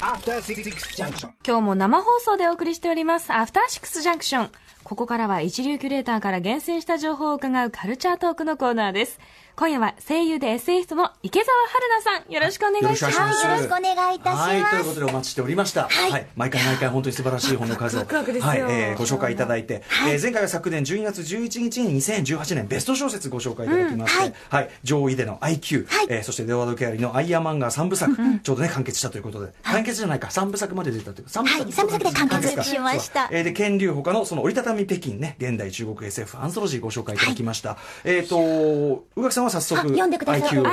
今日も生放送でお送りしております、アフターシックスジャンクション。ここからは一流キュレーターから厳選した情報を伺うカルチャートークのコーナーです。今夜は声優でエッセイストの池澤春菜さん、よろしくお願いします。よろしくお願いします。よろしくお願いいたします。はい、ということでお待ちしておりました。はい。毎回毎回本当に素晴らしい本の数を、はい、えーご紹介いただいて、えー前回は昨年12月11日に2018年ベスト小説ご紹介いただきまして、はい、上位での IQ、えーそしてレオワード・ケアリーのアイアンマンガー3部作、ちょうどね、完結したということで、完結じゃないか、3部作まで出たというか、3部作,、はい。三部作で完結しました。えーで、剣竜他のその折りたたみ北京ね、現代中国 SF アンソロジーご紹介いただきました。えっ、と、宇垣さんは早速、あ読んでください IQ は。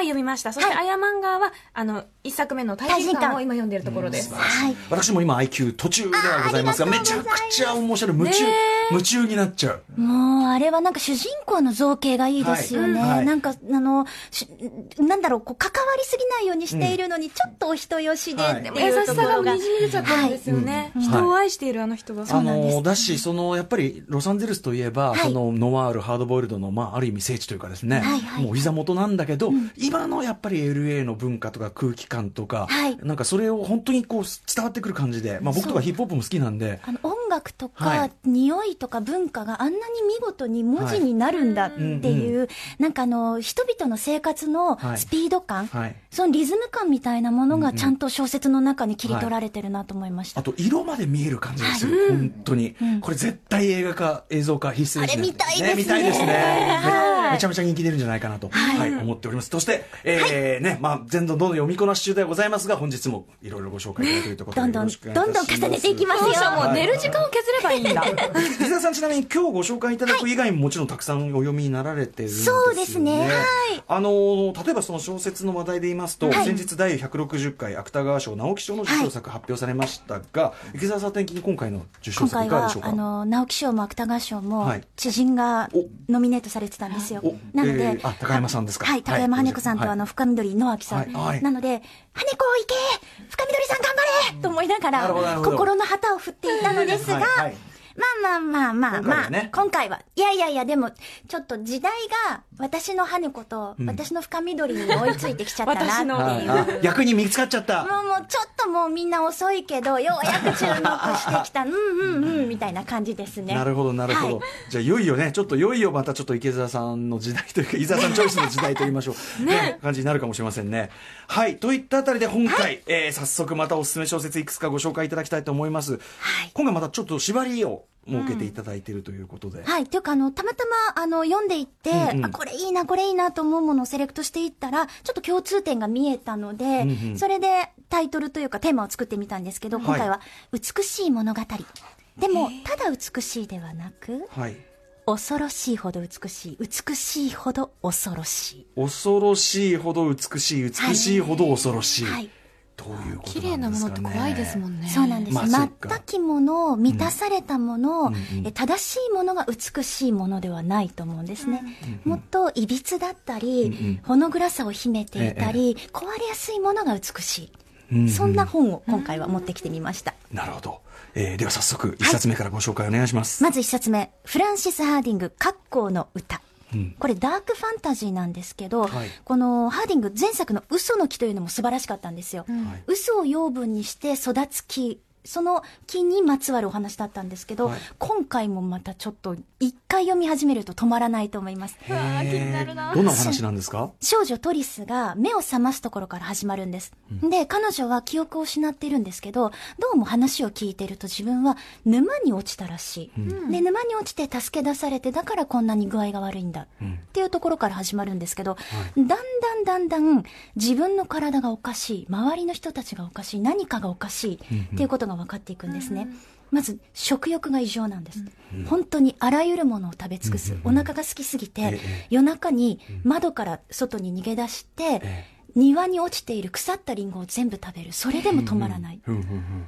読みました。そして、アヤマンガーは、あの、一作目の対人感を今読んでるところです。はい。私も今 IQ 途中ではございますが、めちゃくちゃ面白い。夢中、夢中になっちゃう。もう、あれはなんか主人公の造形がいいですよね。はい。はい。なんか、あの、しなんだろう、こう、関わりすぎないようにしているのに、ちょっとお人よしで優しさが。にじみ出ちゃったんですよね。はい人を愛しているあの人が。あのだし、そのやっぱりロサンゼルスといえば、はい。そのノワール、ハードボイルドの、まあ、ある意味聖地というかですね、はいはい。もうお膝元なんだけど、今のやっぱり LA の文化とか空気感とか、はい。なんかそれを本当にこう伝わってくる感じで、まあ、僕とかヒップホップも好きなんで、あの音楽とか、はい。匂いとか文化があんなに見事に文字になるんだっていう、なんかあの、人々の生活のはい。スピード感、はい。そのリズム感みたいなものがちゃんと小説の中に切り取られてるなと思いました。あと色まで見える感じがする、本当に、これ絶対映画化、映像化必須ですね。あれ見たいですね。見たいですね。はい。めめちゃめちゃ人気出るんじゃないかなと、はい。思っております。そして、えーね、まあ、全どんどん読みこなし中ではございますが、本日もいろいろご紹介いただけるということで、どんどん、どんどん重ねていきますよ。もう寝る時間を削ればいいんだ。伊沢さんちなみに今日ご紹介いただく以外ももちろんたくさんお読みになられてるんですよね。そうですね。はいあのー例えばその小説の話題で言いますと、はい。先日第160回芥川賞直木賞の受賞作発表されましたが、池澤さん的に今回の受賞作いかがでしょう、か？あの、直木賞も芥川賞もはい、知人がノミネートされてたんですよお。なので、高山さんですか。はい、高山羽子さんはい。とあの、深緑野明さん。なので、羽子行け！深緑さん頑張れ！と思いながら、心の旗を振っていたのですがまあまあまあまあまあ今回はね、今回は。いやいやいや、でも、ちょっと時代が私の羽子と私の深緑に追いついてきちゃったなっていう。あ逆に見つかっちゃった。もうもうちょっともうみんな遅いけど、ようやく注目してきた、うんうんうん、みたいな感じですね。なるほど、なるほど。はいじゃあ、いよいよね、ちょっといよいよまたちょっと池澤さんの時代というか、伊沢さんチョイスの時代と言いましょう。ね。感じになるかもしれませんね。はい。といったあたりで今回、えー早速またおすすめ小説いくつかご紹介いただきたいと思います。はい今回またちょっと縛りを設けていただいているということで。はい。というか、あの、たまたま、あの、読んでいって、うんうんあ、これいいな、これいいなと思うものをセレクトしていったら、ちょっと共通点が見えたので、んうんそれでタイトルというかテーマを作ってみたんですけど、今回は、美しい物語。でも、ただ美しいではなく、はい。恐ろしいほど美しい、美しいほど恐ろしい。恐ろしいほど美しい、美しいほど恐ろしい。はいどういうこと綺麗なものって怖いですもんんね。そうなんです。まあ全きもの、満たされたもの、うんうんえ正しいものが美しいものではないと思うんですね。もっといびつだったり、うんうんほの暗さを秘めていたり、壊れやすいものが美しい。そんな本を今回は持ってきてみました。なるほど。えーでは早速、一冊目からご紹介お願いします。まず一冊目、フランシス・ハーディング、格好の歌。うん。これダークファンタジーなんですけど、はい。このハーディング前作の嘘の木というのも素晴らしかったんですよ。はい嘘を養分にして育つ木、その木にまつわるお話だったんですけど、はい。今回もまたちょっと一回読み始めると止まらないと思います。うわー気になるな。どんなお話なんですか？少女トリスが目を覚ますところから始まるんです。で、彼女は記憶を失っているんですけど、どうも話を聞いてると自分は沼に落ちたらしい。で、沼に落ちて助け出されて、だからこんなに具合が悪いんだ。っていうところから始まるんですけど、だんだんだんだん自分の体がおかしい、周りの人たちがおかしい、何かがおかしい。っていうことが分かっていくんですね。まず食欲が異常なんです、本当にあらゆるものを食べ尽くす、お腹が空きすぎて、ええ。夜中に窓から外に逃げ出して、え庭に落ちている腐ったリンゴを全部食べる。それでも止まらない、うんうんうん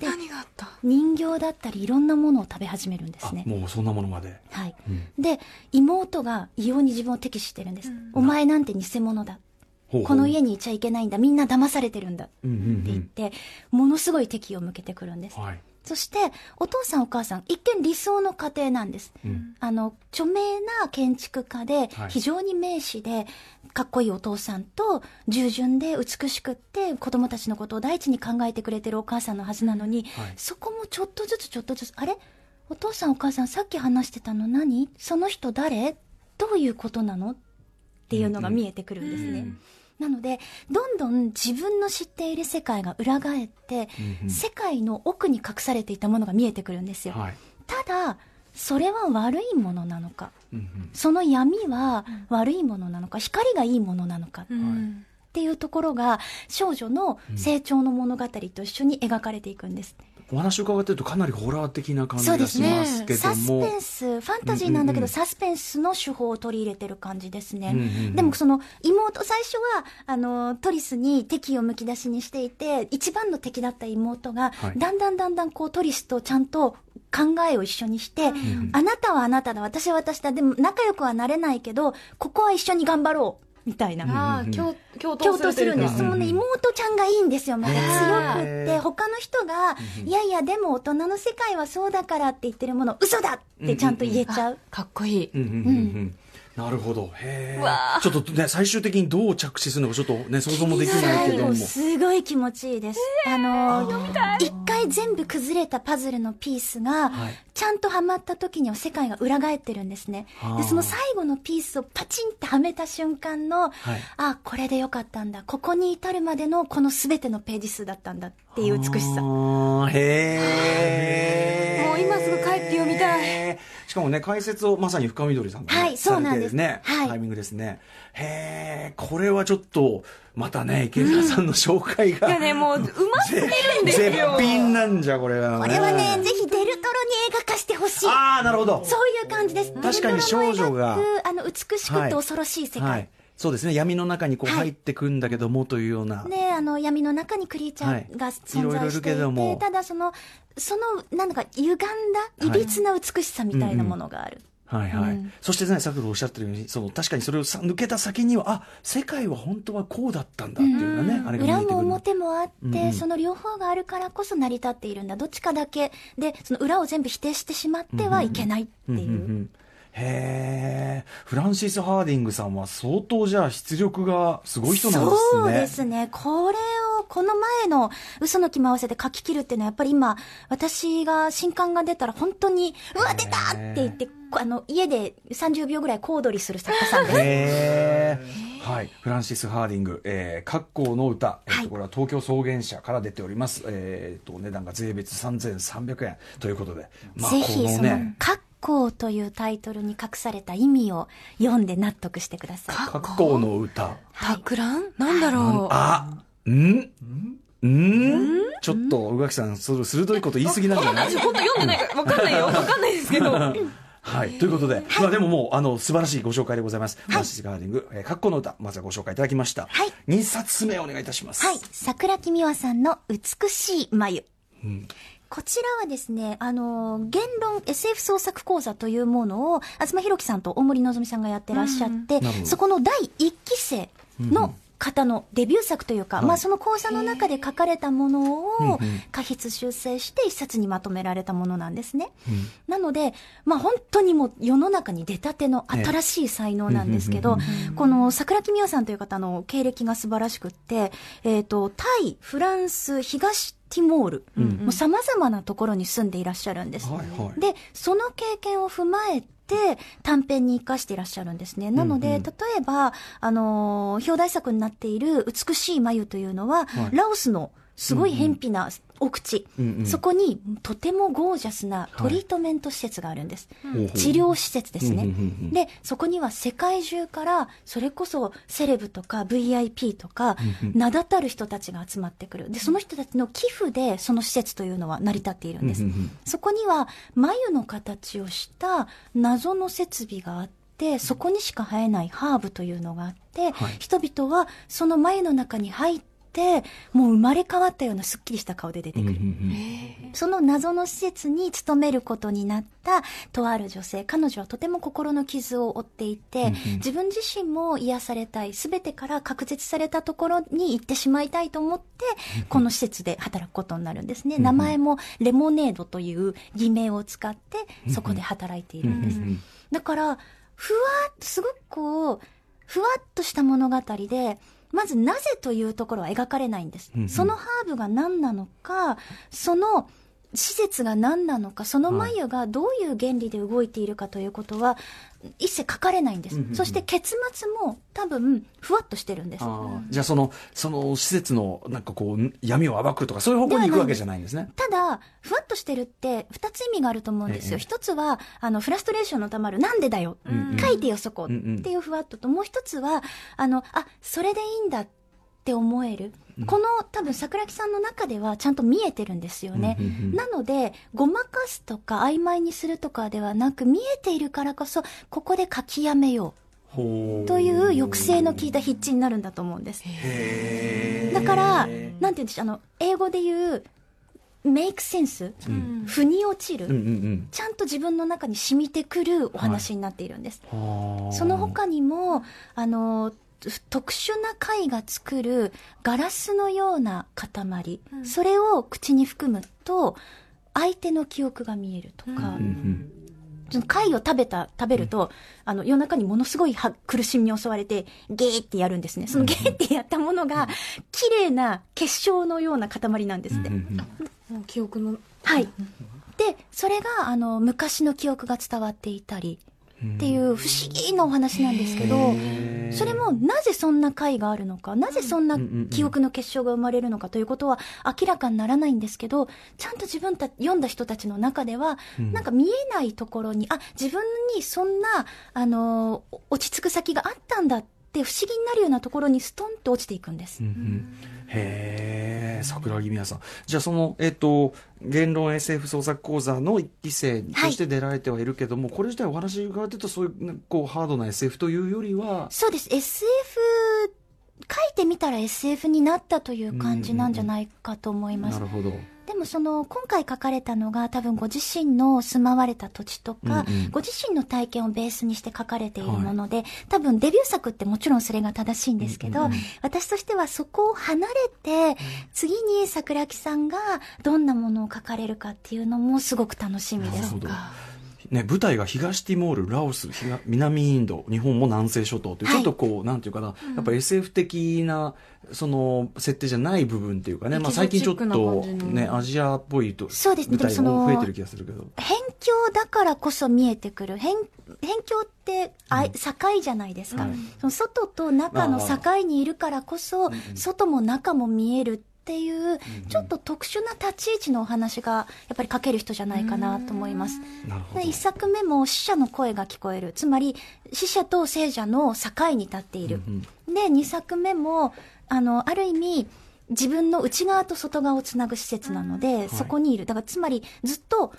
何があった？人形だったりいろんなものを食べ始めるんですあねもうそんなものまで。はい、うん。で妹が異様に自分を敵視してるんです、お前なんて偽物だほうほう。この家にいちゃいけないんだ。みんな騙されてるんだ。ってうんうん。うん言って、ものすごい敵意を向けてくるんです、はい。そして、お父さんお母さん、一見理想の家庭なんです。あの、著名な建築家ではい、非常に名士で、かっこいいお父さんと、従順で美しくって、子供たちのことを第一に考えてくれてるお母さんのはずなのに、はい。そこもちょっとずつちょっとずつ、あれ？お父さんお母さんさっき話してたの何？その人誰？どういうことなの？っていうのが見えてくるんですね。なので、どんどん自分の知っている世界が裏返って、世界の奥に隠されていたものが見えてくるんですよ。はい。ただ、それは悪いものなのか、うんうん。その闇は悪いものなのか、光がいいものなのかうんっていうところが、少女の成長の物語と一緒に描かれていくんです。お話を伺ってるとかなりホラー的な感じがしますけどサスもペンス、ファンタジーなんだけど、うんうんうん。サスペンスの手法を取り入れてる感じですね。うんうんうん。でもその妹、最初は、あの、トリスに敵をむき出しにしていて、一番の敵だった妹が、はい。だんだんだんだんこうトリスとちゃんと考えを一緒にして、あなたはあなただ、私は私だ、でも仲良くはなれないけど、ここは一緒に頑張ろう、みたいな。ああ、共闘するんです。そのね、妹ちゃんがいいんですよ。また強くって、他の人が、いやいや、でも大人の世界はそうだからって言ってるもの、嘘だってちゃんと言えちゃう。かっこいい。うんうんうんうんなるほど。へえ。ちょっとね最終的にどう着地するのかちょっとね想像もできないけども。最後、すごい気持ちいいです。あのー、一回全部崩れたパズルのピースがはい、ちゃんとはまった時には世界が裏返ってるんですね。で、その最後のピースをパチンってはめた瞬間の、あ、これでよかったんだ。ここに至るまでのこの全てのページ数だったんだっていう美しさ。へえかもね解説をまさに深緑さんがね、はいそうなんですね、はいタイミングですねへえこれはちょっとまたね池田さんの紹介が、いやね、もう、うますぎるんです絶よ。品なんじゃこれは、これはね、ぜひデルトロに映画化してほしい。ああなるほどそういう感じです。確かに少女があの、美しくて恐ろしい世界。はい、そうですね。闇の中にこうはい。入ってくんだけどもというような、ね、あの闇の中にクリーチャーがはい。存在していて、けども。ただその、その、なんだか歪んだ、い。びつな美しさみたいなものがある。はいはい、うん。そしてね先ほどおっしゃってるようにその確かにそれをさ抜けた先にはあ世界は本当はこうだったんだっていうようなね、あれが裏も表もあって、うんうん。その両方があるからこそ成り立っているんだ。どっちかだけで、その裏を全部否定してしまってはいけないっていう。へえフランシス・ハーディングさんは相当じゃあ出力がすごい人なんですね。そうですね。これを、この前の嘘の気も合わせて書き切るっていうのは、やっぱり今、私が新刊が出たら本当に、うわ、出たって言って、あの、家で30秒ぐらい小躍りする作家さんで。す。はい、フランシス・ハーディング、えー、格好の歌、えーとはいこれは東京草原社から出ております、えー、とお値段が税別3300円ということで、まあ、ぜひ、このその、格好というタイトルに隠された意味を読んで納得してください。格好の歌博覧？なんだろう？あん？ん？ちょっと宇垣さんそれ鋭いこと言い過ぎなんじゃない？私本当読んでないわかんないよ。わかんないですけど。はい。ということで、まあでももう、あの、素晴らしいご紹介でございます。フランシス・ガーディング、えー、格好の歌、まずはご紹介いただきました。はい2冊目お願いいたします。はい。桜木美和さんの美しい眉。こちらはですね、あの、言論 SF 創作講座というものを、東博樹さんと大森のぞみさんがやってらっしゃって、なるほど。そこの第一期生の方のデビュー作というか、はい。まあその講座の中で書かれたものうんうをん。過筆修正して一冊にまとめられたものなんですね。なので、まあ本当にもう世の中に出たての新しい才能なんですけど、この桜木美和さんという方の経歴が素晴らしくって、えっ、と、タイ、フランス、東ティモール、もう様々なところに住んでいらっしゃるんです。はいはい。で、その経験を踏まえて、短編に生かしていらっしゃるんですね。なので、うんうん例えば、あのー表題作になっている美しい眉というのは、はいラオスのすごい偏僻なお口、うん。うんそこにとてもゴージャスなトリートメント施設があるんです。ほうほう。治療施設ですね。うんうんうんうん。で、そこには世界中から、それこそセレブとか VIP とか、名だたる人たちが集まってくる。で、その人たちの寄付で、その施設というのは成り立っているんです。うんうんうん。そこには、眉の形をした謎の設備があって、そこにしか生えないハーブというのがあって、はい。人々はその眉の中に入って、て、もう生まれ変わったようなすっきりした顔で出てくる。その謎の施設に勤めることになったとある女性、彼女はとても心の傷を負っていて、自分自身も癒されたい、すべてから隔絶されたところに行ってしまいたいと思って、この施設で働くことになるんですね。名前もレモネードという偽名を使って、そこで働いているんです。だから、ふわっと、すごくこう、ふわっとした物語で、まずなぜというところは描かれないんです。そのハーブが何なのか、その施設が何なのか、その眉がどういう原理で動いているかということは、一切書かれないんです。そして結末も多分、ふわっとしてるんです。じゃあその、その施設のなんかこう、闇を暴くとか、そういう方向に行くわけじゃないんですね。ただ、ふわっとしてるって、二つ意味があると思うんですよ。一、ええ、つは、あの、フラストレーションのたまる、なんでだよ、うん、書いてよそこっていうふわっとと、もう一つは、あの、あ、それでいいんだって思える。この多分桜木さんの中ではちゃんと見えてるんですよね。なので、ごまかすとか曖昧にするとかではなく、見えているからこそ、ここで書きやめよう。という抑制の効いた筆致になるんだと思うんです。だから、なんて言うんでしょう、あの、英語で言う、メイクセンス、うん、腑に落ちる、うんうんうん、ちゃんと自分の中に染みてくるお話になっているんです。はい、その他にも、あの、特殊な貝が作るガラスのような塊、うん、それを口に含むと相手の記憶が見えるとか、うん。うんその貝を食べた、食べると、うん、あの、夜中にものすごい苦しみに襲われて、ゲーってやるんですね。そのゲーってやったものが、綺麗な結晶のような塊なんですって。記憶の。はい。で、それが、あの、昔の記憶が伝わっていたり、っていう不思議なお話なんですけど、それもなぜそんな回があるのか、なぜそんな記憶の結晶が生まれるのかということは明らかにならないんですけど、ちゃんと自分た読んだ人たちの中では、なんか見えないところに、あ、自分にそんな、あの、落ち着く先があったんだって不思議になるようなところにストンと落ちていくんです。うんうんへえ、桜木宮さん。じゃあその、えっ、ー、と、言論 SF 創作講座の一期生として出られてはいるけども、はい、これ自体お話伺ってると、そういう、こう、ハードな SF というよりは。そうです。SF 書いてみたら SF になったという感じなんじゃないかと思います。なるほど。でもその今回書かれたのが多分ご自身の住まわれた土地とか、うんうん、ご自身の体験をベースにして書かれているもので、はい、多分デビュー作ってもちろんそれが正しいんですけど、うんうん、私としてはそこを離れて、次に桜木さんがどんなものを書かれるかっていうのもすごく楽しみです。ね、舞台が東ティモール、ラオス、南インド、日本も南西諸島という、ちょっとこう、なんていうかな、やっぱ SF 的な、その、設定じゃない部分っていうかね、まあ最近ちょっと、ね、アジアっぽいと、そうですね、舞台も増えてる気がするけど。辺境だからこそ見えてくる。辺、辺境って、あ、境じゃないですか。その外と中の境にいるからこそ、外も中も見えるっていう、ちょっと特殊な立ち位置のお話が、やっぱり書ける人じゃないかなと思います。一作目も死者の声が聞こえる。つまり、死者と聖者の境に立っている。で、二作目も、あの、ある意味、自分の内側と外側をつなぐ施設なので、そこにいる。だから、つまり、ずっと、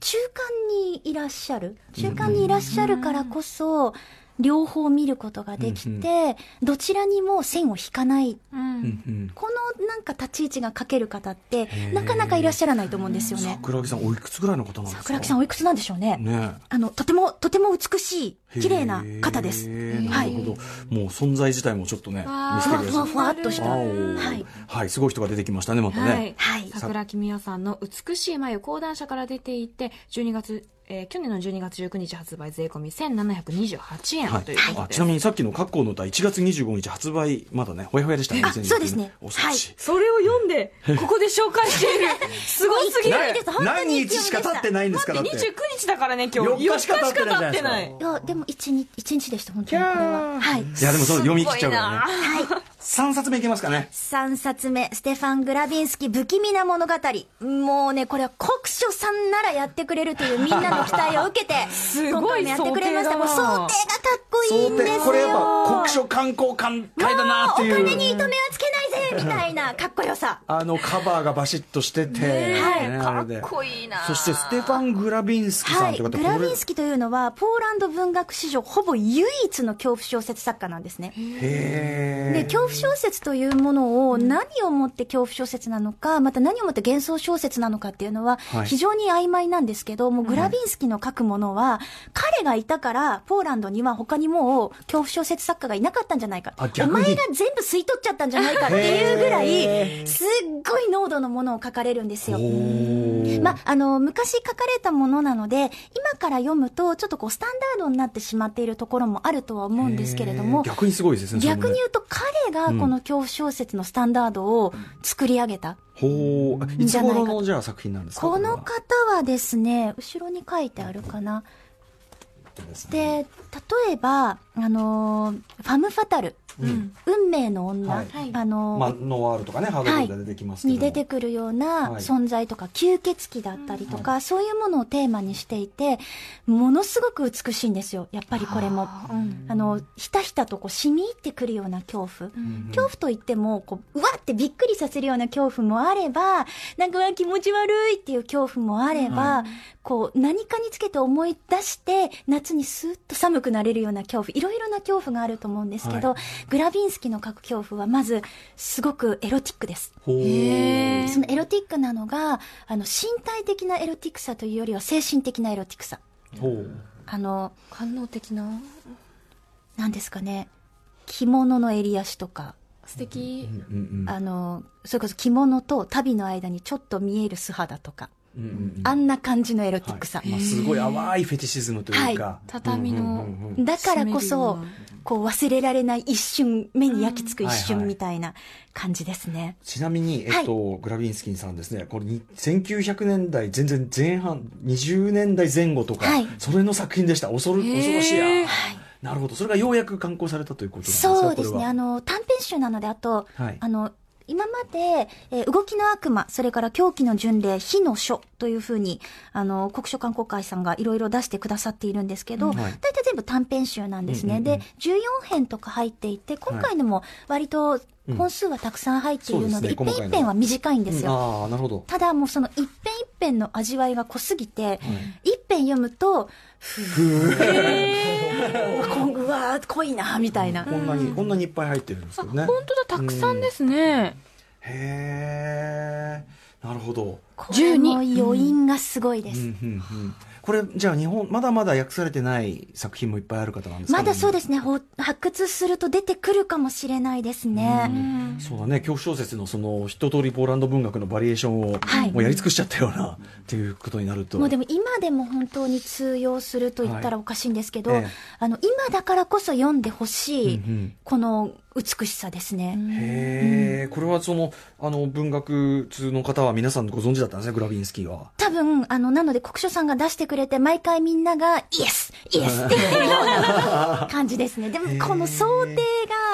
中間にいらっしゃる。中間にいらっしゃるからこそ、両方見ることができて、うんうん、どちらにも線を引かない、うん、このなんか立ち位置が書ける方って、なかなかいらっしゃらないと思うんですよね。桜木さん、おいくつぐらいの方なんですか？桜木さん、おいくつなんでしょうね。ねあの、とても、とても美しい、綺麗な方です。なるほど。もう存在自体もちょっとね、ミステリアス。ふわふわっとした。はい。はい、すごい人が出てきましたね、またね。はい。桜木宮さんの美しい眉、講談社から出ていて、12月えー、去年の12月19日発売税込み1728円、はい、ということで。ちなみにさっきの括弧の歌1月25日発売まだねほやほやでしたねあそうですね。はい。それを読んで ここで紹介している。すごすぎる。何日しか経ってないんですからって。29日だからね今日。4日しか経ってないいやでも1日一日でした本当にこれは。はい。いやでもその読み切っちゃうからね。はい3冊目いけますかね。3冊目ステファン・グラビンスキ不気味な物語。もうねこれは国書さんならやってくれるというみんなの期待を受けて今回もやってくれましたもう想定がかっこいいんですよこれやっぱ国書観光館会だなっていう。お金に糸目はつけないぜみたいなかっこよさ。あのカバーがバシッとしてて、はいね。あれでかっこいいな。そしてステファン・グラビンスキさはい。んとい。う方、グラビンスキというのは、ポーランド文学史上ほぼ唯一の恐怖小説作家なんですね。へで、恐怖小説というものを何をもって恐怖小説なのか、また何をもって幻想小説なのかっていうのははい。非常に曖昧なんですけど、もうグラビンスキの書くものは、彼がいたから、ポーランドには他にもう恐怖小説作家がいなかったんじゃないか。お前が全部吸い取っちゃったんじゃないかっていうぐらい、すっごい濃度のものを書かれるんですよ。まあ、あの、昔書かれたものなので、今から読むと、ちょっとこう、スタンダードになってしまっているところもあるとは思うんですけれども逆にすごいですね。逆に言うと、彼がこの恐怖小説のスタンダードを作り上げた。ほう。いつ頃のじゃあ作品なんですか？この方はですね、後ろに書いてあるかな。で、例えば、あのーファム・ファタル、運命の女、はい。あのーまあ、ノワールとかね、ハードルで出てきます。に出てくるようなはい。存在とか、吸血鬼だったりとか、そういうものをテーマにしていて、ものすごく美しいんですよ。やっぱりこれも。あの、ひたひたとこう、染み入ってくるような恐怖。恐怖といっても、こう、うわってびっくりさせるような恐怖もあれば、なん。かうわ気持ち悪いっていう恐怖もあれば、こう、何かにつけて思い出して、夏にスーッと寒くなれるような恐怖、いろいろな恐怖があると思うんですけど、はグラビンスキの書く恐怖は、まず、すごくエロティックです。そのエロティックなのが、あの、身体的なエロティックさというよりは精神的なエロティックさ。あの、官能的な？なんですかね、着物の襟足とか、素敵。あの、それこそ着物と旅の間にちょっと見える素肌とか、うんうんうんあんな感じのエロティックさ。はいまあ、すごい淡いフェティシズムというか。畳のうんうんうんうんだからこそ、こう忘れられない一瞬、目に焼き付く一はいはい瞬みたいな感じですね。ちなみに、えっと、グラビンスキーさんですね、これに、1900年代、全然前半、20年代前後とか、はいそれの作品でした。恐る、恐ろしや。はいなるほど。それがようやく刊行されたということなんですかそうですね。あの、短編集なので、あと、はいあの、今まで、えー動きの悪魔、それから狂気の巡礼、火の書というふうに、あの、国書観光会さんがいろいろ出してくださっているんですけど、はい。大体全部短編集なんですね。うんうんうん。で、14編とか入っていて、今回のも割と本数はたくさん入っているので、うんそうですね一編一編は短いんですよ。ああ、なるほど。ただもうその一編一編の味わいが濃すぎて、一編読むと、ふぅ、こんうわー濃いな、みたいな。こんなに、こんなにいっぱい入ってるんですあけどね。本当だたくさんですね。へえ、なるほど。これも余韻がすごいです。うんうんうん。これ、じゃあ日本、まだまだ訳されてない作品もいっぱいある方なんですかまだそうでですね、ほ発掘すると出てくるかもしれないですね。そうだね、恐怖小説のその一通りポーランド文学のバリエーションを、はい。もうやり尽くしちゃったような、っていうことになると。もうでも今でも本当に通用すると言ったらおかしいんですけど、はい。ええあの今だからこそ読んでほしい、うんうん。この美しさですね。へえ、これはその、あの、文学通の方は皆さんご存知だったんですね、グラビンスキーは。多分、あの、なので国書さんが出してくれて、毎回みんなが、イエスイエスっていうような感じですね。でも、この想定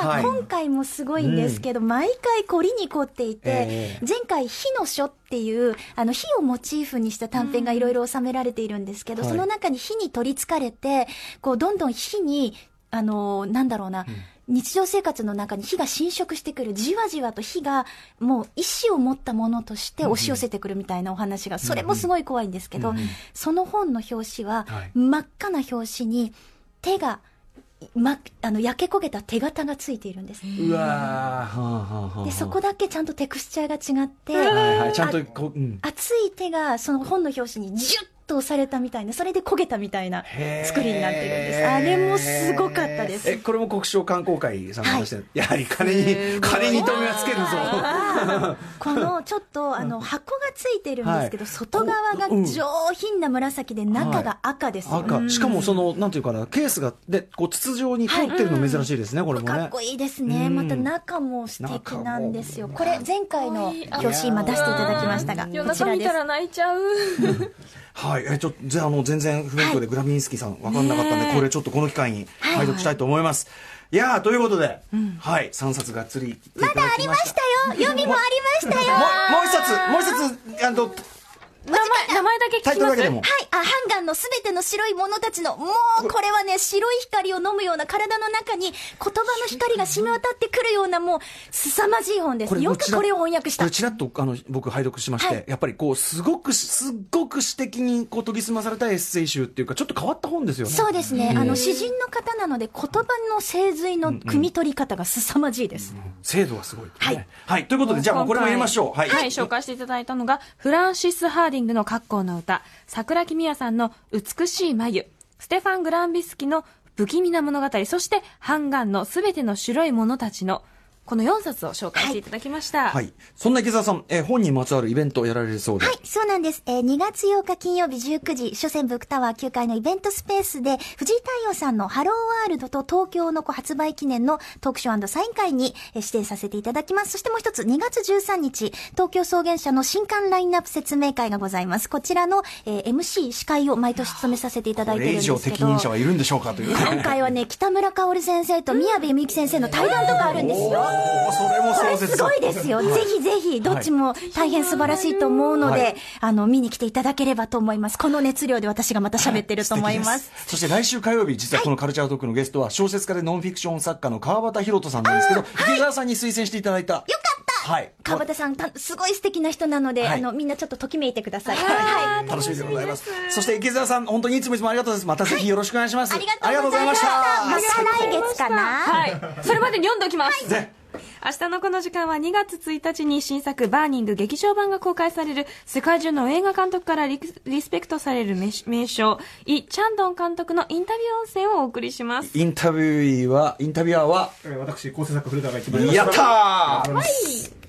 が、はい。今回もすごいんですけど、毎回凝りに凝っていて、ええ。前回、火の書っていう、あの、火をモチーフにした短編がいろいろ収められているんですけど、はい。その中に火に取り憑かれて、こう、どんどん火に、あの、なんだろうな、日常生活の中に火が侵食してくる、じわじわと火がもう意志を持ったものとして押し寄せてくるみたいなお話が、それもすごい怖いんですけど、その本の表紙ははい。真っ赤な表紙に手が、ま、あの、焼け焦げた手形がついているんです。うわー、はあはあはあで、そこだけちゃんとテクスチャーが違って、はいはい、ちゃんとこう、うん。熱い手がその本の表紙にジュッと押されたみたいな、それで焦げたみたいな作りになってるんです。あれもすごかったです。え、これも国商観光会さんが出してる、やはり金に、金に止めはつけるぞ。このちょっとあの箱がついてるんですけど、はい。外側がうん。上品な紫で中が赤です。よ、赤。しかもその、なんていうかな、ケースが、で、こう筒状に通ってるの珍しいですね、これもね。かっこいいですね、うん。また中も素敵なんですよ。これ前回の表紙今出していただきましたが夜こちらです。中見たら泣いちゃう はい。え、ちょっと、ぜあの、全然不勉強でグラビンスキーさん分かんなかったんで、これちょっとこの機会に拝読したいと思います。いやー、ということで、はい、3冊がっつり。まだありましたよ。読みもありましたよ。もう、もう一冊、もう一冊、あの、名前、名前だけ聞きます。はい、あ、ハンガンのすべての白いものたちの、もう、これはね、白い光を飲むような体の中に、言葉の光が染み渡ってくるような、もう、凄まじい本です。よくこれを翻訳した。これ。ちらっとあの僕拝読しまして、はい。やっぱりこうすごくすっごく詩的にこう研ぎ澄まされたエッセイ集っていうかちょっと変わった本ですよね。そうですね。あの、詩人の方なので、言葉の精髄の汲み取り方が凄まじいです。精度がすごい、ね、はい、はい、ということでじゃあもうこれも入れましょう。はい、はい、紹介していただいたのが、フランシス・ハーディングの格好の歌、桜木美也さんの美しい眉、ステファン・グランビスキの不気味な物語、そして、ハンガンのすべての白い者たちの、この4冊を紹介していただきました。はい、そんな池澤さん、えー本にまつわるイベントをやられるそうで、はい、そうなんです。えー2月8日金曜日19時、書店ブックタワー9階のイベントスペースで、藤井太陽さんのハローワールドと東京の子発売記念のトークショーサイン会にえー出演させていただきます。そしてもう一つ、2月13日、東京草原社の新刊ラインナップ説明会がございます。こちらの、えー MC 司会を毎年務めさせていただいこてるんですけど。れ以上適任者はいるんでしょうかという今回はね、北村薫先生と宮部みゆき先生の対談とかあるんですよ。それもこれ壮絶すごいですよ。ぜひぜひ、どっちも大変素晴らしいと思うので、はいあの、見に来ていただければと思います。この熱量で私がまた喋ってると思います。そして来週火曜日実はこのカルチャートークのゲストは小説家でノンフィクション作家の川端弘人さんなんですけど、池澤さんに推薦していただいたよかったはい川端さん、たすごい素敵な人なので、はいあの、みんなちょっとときめいてください。はい。楽しみでございます。そして池澤さん、本当にいつもいつもありがとうございます。またぜひよろしくお願いします。ありがとうございました。また来月かな。はい。それまでに読んでおきます。ぜ明日のこの時間は2月1日に新作バーニング劇場版が公開される世界中の映画監督からリクリスペクトされる名名匠イ・チャンドン監督のインタビュー音声をお送りします。インタビューは、インタビュアーは、えー私、構成作家古田が一番やったー！はい